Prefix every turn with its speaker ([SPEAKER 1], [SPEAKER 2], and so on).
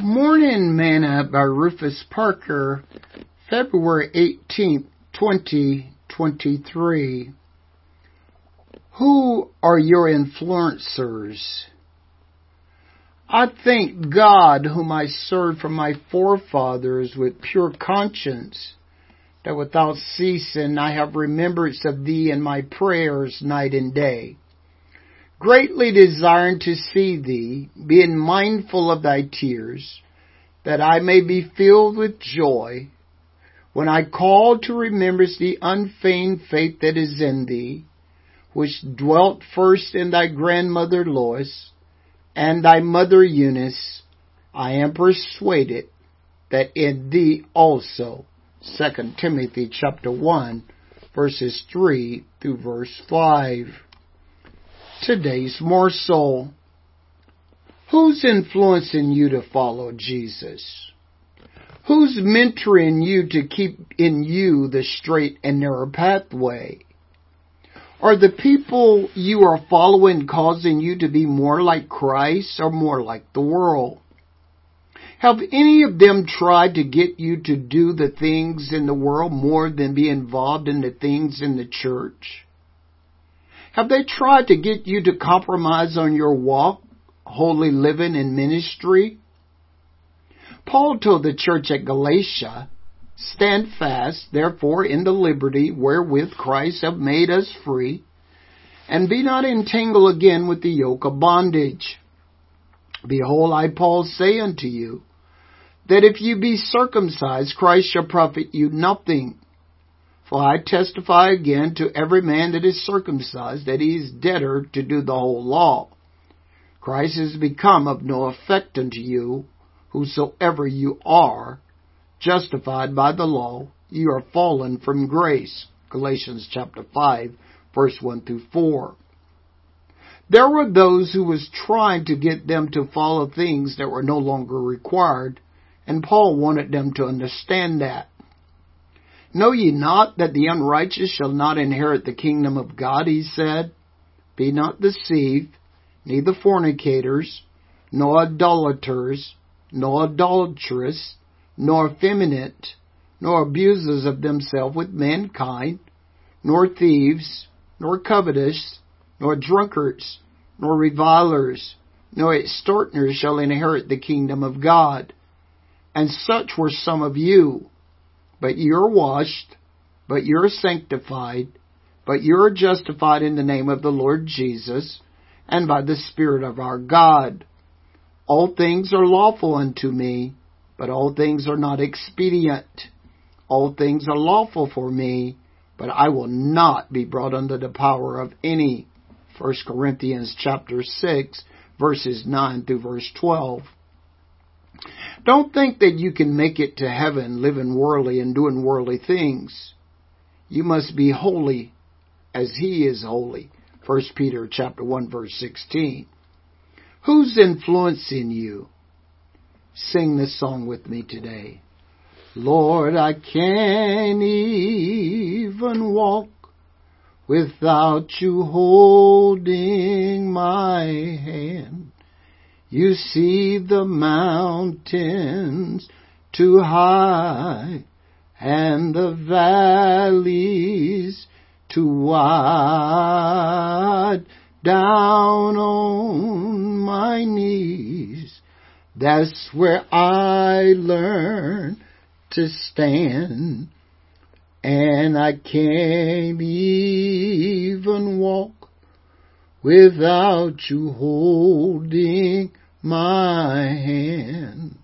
[SPEAKER 1] Morning Manna by Rufus Parker, February 18, 2023. Who are your influencers? I thank God whom I served from my forefathers with pure conscience, that without ceasing I have remembrance of thee in my prayers night and day greatly desiring to see thee, being mindful of thy tears, that I may be filled with joy when I call to remembrance the unfeigned faith that is in thee, which dwelt first in thy grandmother Lois and thy mother Eunice, I am persuaded that in thee also. 2 Timothy chapter 1 verses 3 through verse 5 today's morsel. Who's influencing you to follow Jesus? Who's mentoring you to keep in you the straight and narrow pathway? Are the people you are following causing you to be more like Christ or more like the world? Have any of them tried to get you to do the things in the world more than be involved in the things in the church? Have they tried to get you to compromise on your walk, holy living, and ministry? Paul told the church at Galatia, Stand fast, therefore, in the liberty wherewith Christ hath made us free, and be not entangled again with the yoke of bondage. Behold, I, Paul, say unto you, that if you be circumcised, Christ shall profit you nothing. For I testify again to every man that is circumcised that he is debtor to do the whole law. Christ is become of no effect unto you, whosoever you are, justified by the law, you are fallen from grace. Galatians chapter 5, verse 1 through 4. There were those who was trying to get them to follow things that were no longer required, and Paul wanted them to understand that. Know ye not that the unrighteous shall not inherit the kingdom of God, he said? Be not deceived, neither fornicators, nor idolaters, nor adulterers, nor effeminate, nor abusers of themselves with mankind, nor thieves, nor covetous, nor drunkards, nor revilers, nor extortioners shall inherit the kingdom of God. And such were some of you but you're washed, but you're sanctified, but you're justified in the name of the Lord Jesus and by the Spirit of our God. All things are lawful unto me, but all things are not expedient. All things are lawful for me, but I will not be brought under the power of any. 1 Corinthians chapter 6 verses 9 through verse 12. Don't think that you can make it to heaven living worldly and doing worldly things. You must be holy as he is holy. 1 Peter chapter 1 verse 16. Who's influencing you? Sing this song with me today. Lord, I can't even walk without you holding my hand. You see the mountains too high and the valleys too wide. Down on my knees, that's where I learn to stand. And I can't even walk without you holding my hand.